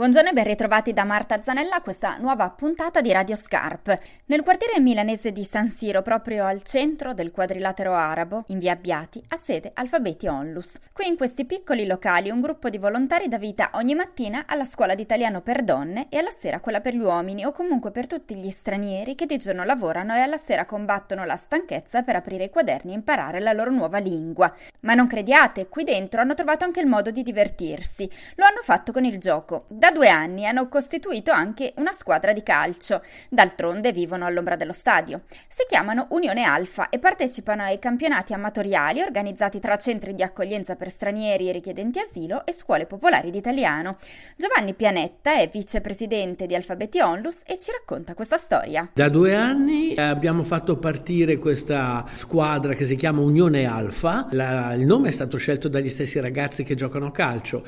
Buongiorno e ben ritrovati da Marta Zanella a questa nuova puntata di Radio Scarp. Nel quartiere milanese di San Siro, proprio al centro del quadrilatero arabo, in via Abbiati, ha sede Alfabeti Onlus. Qui in questi piccoli locali un gruppo di volontari dà vita ogni mattina alla scuola d'italiano per donne e alla sera quella per gli uomini o comunque per tutti gli stranieri che di giorno lavorano e alla sera combattono la stanchezza per aprire i quaderni e imparare la loro nuova lingua. Ma non crediate, qui dentro hanno trovato anche il modo di divertirsi. Lo hanno fatto con il gioco. Da due anni hanno costituito anche una squadra di calcio. D'altronde vivono all'ombra dello stadio. Si chiamano Unione Alfa e partecipano ai campionati amatoriali organizzati tra centri di accoglienza per stranieri e richiedenti asilo e scuole popolari d'italiano. Giovanni Pianetta è vicepresidente di Alfabeti Onlus e ci racconta questa storia. Da due anni abbiamo fatto partire questa squadra che si chiama Unione Alfa. La, il nome è stato scelto dagli stessi ragazzi che giocano a calcio.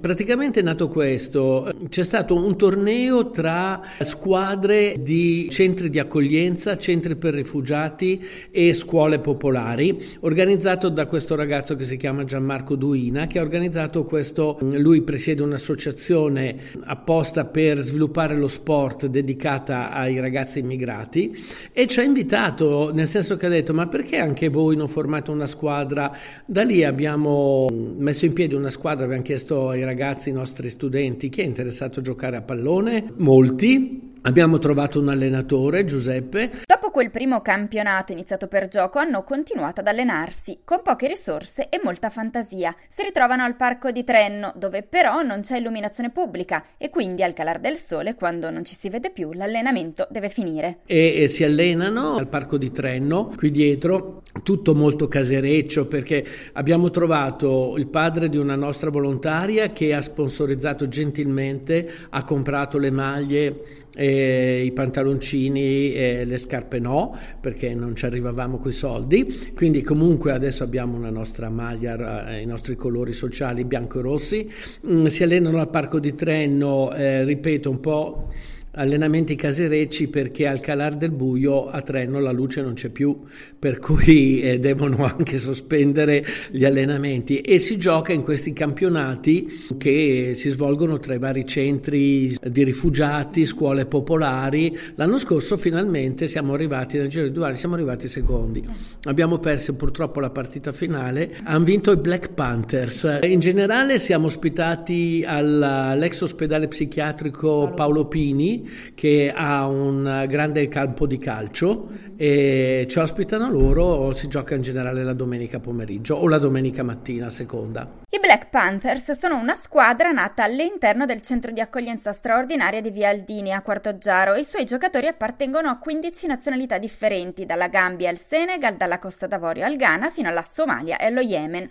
Praticamente è nato questo c'è stato un torneo tra squadre di centri di accoglienza, centri per rifugiati e scuole popolari, organizzato da questo ragazzo che si chiama Gianmarco Duina, che ha organizzato questo, lui presiede un'associazione apposta per sviluppare lo sport dedicata ai ragazzi immigrati e ci ha invitato, nel senso che ha detto ma perché anche voi non formate una squadra? Da lì abbiamo messo in piedi una squadra, abbiamo chiesto ai ragazzi, ai nostri studenti, chi è interessato a giocare a pallone? Molti. Abbiamo trovato un allenatore, Giuseppe. Dopo quel primo campionato iniziato per gioco hanno continuato ad allenarsi, con poche risorse e molta fantasia. Si ritrovano al parco di Trenno, dove però non c'è illuminazione pubblica e quindi al calar del sole, quando non ci si vede più, l'allenamento deve finire. E, e si allenano al parco di Trenno, qui dietro, tutto molto casereccio perché abbiamo trovato il padre di una nostra volontaria che ha sponsorizzato gentilmente, ha comprato le maglie e i pantaloncini e le scarpe no perché non ci arrivavamo coi soldi. Quindi comunque adesso abbiamo una nostra maglia eh, i nostri colori sociali bianco e rossi mm, si allenano al parco di Trenno eh, ripeto un po' allenamenti caserecci perché al calar del buio a Treno la luce non c'è più, per cui eh, devono anche sospendere gli allenamenti e si gioca in questi campionati che si svolgono tra i vari centri di rifugiati, scuole popolari. L'anno scorso finalmente siamo arrivati, nel giro di due anni siamo arrivati secondi. Abbiamo perso purtroppo la partita finale, hanno vinto i Black Panthers. In generale siamo ospitati all'ex ospedale psichiatrico Paolo Pini che ha un grande campo di calcio e ci ospitano loro, si gioca in generale la domenica pomeriggio o la domenica mattina a seconda. I Black Panthers sono una squadra nata all'interno del centro di accoglienza straordinaria di Via Aldini a Quartoggiaro i suoi giocatori appartengono a 15 nazionalità differenti, dalla Gambia al Senegal, dalla Costa d'Avorio al Ghana fino alla Somalia e allo Yemen.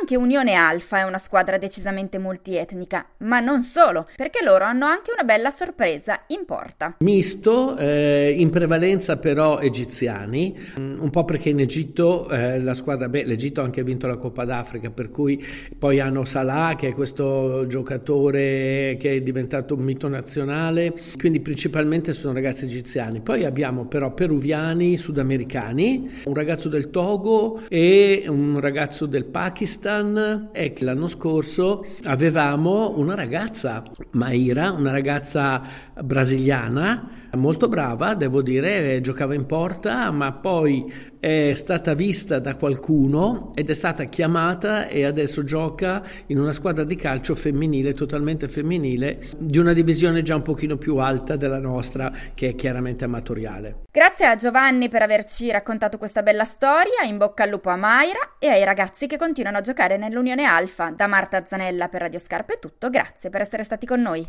Anche Unione Alfa è una squadra decisamente multietnica, ma non solo, perché loro hanno anche una bella sorpresa in porta. Misto, eh, in prevalenza però egiziani, mm, un po' perché in Egitto eh, la squadra, beh, l'Egitto ha anche vinto la Coppa d'Africa, per cui poi hanno Salah che è questo giocatore che è diventato un mito nazionale, quindi principalmente sono ragazzi egiziani. Poi abbiamo però peruviani, sudamericani, un ragazzo del Togo e un ragazzo del Pakistan e che l'anno scorso avevamo una ragazza, Maira, una ragazza brasiliana molto brava, devo dire, giocava in porta, ma poi è stata vista da qualcuno ed è stata chiamata e adesso gioca in una squadra di calcio femminile, totalmente femminile, di una divisione già un pochino più alta della nostra, che è chiaramente amatoriale. Grazie a Giovanni per averci raccontato questa bella storia, in bocca al lupo a Mayra e ai ragazzi che continuano a giocare nell'Unione Alfa. Da Marta Zanella per Radio Scarpe è tutto, grazie per essere stati con noi.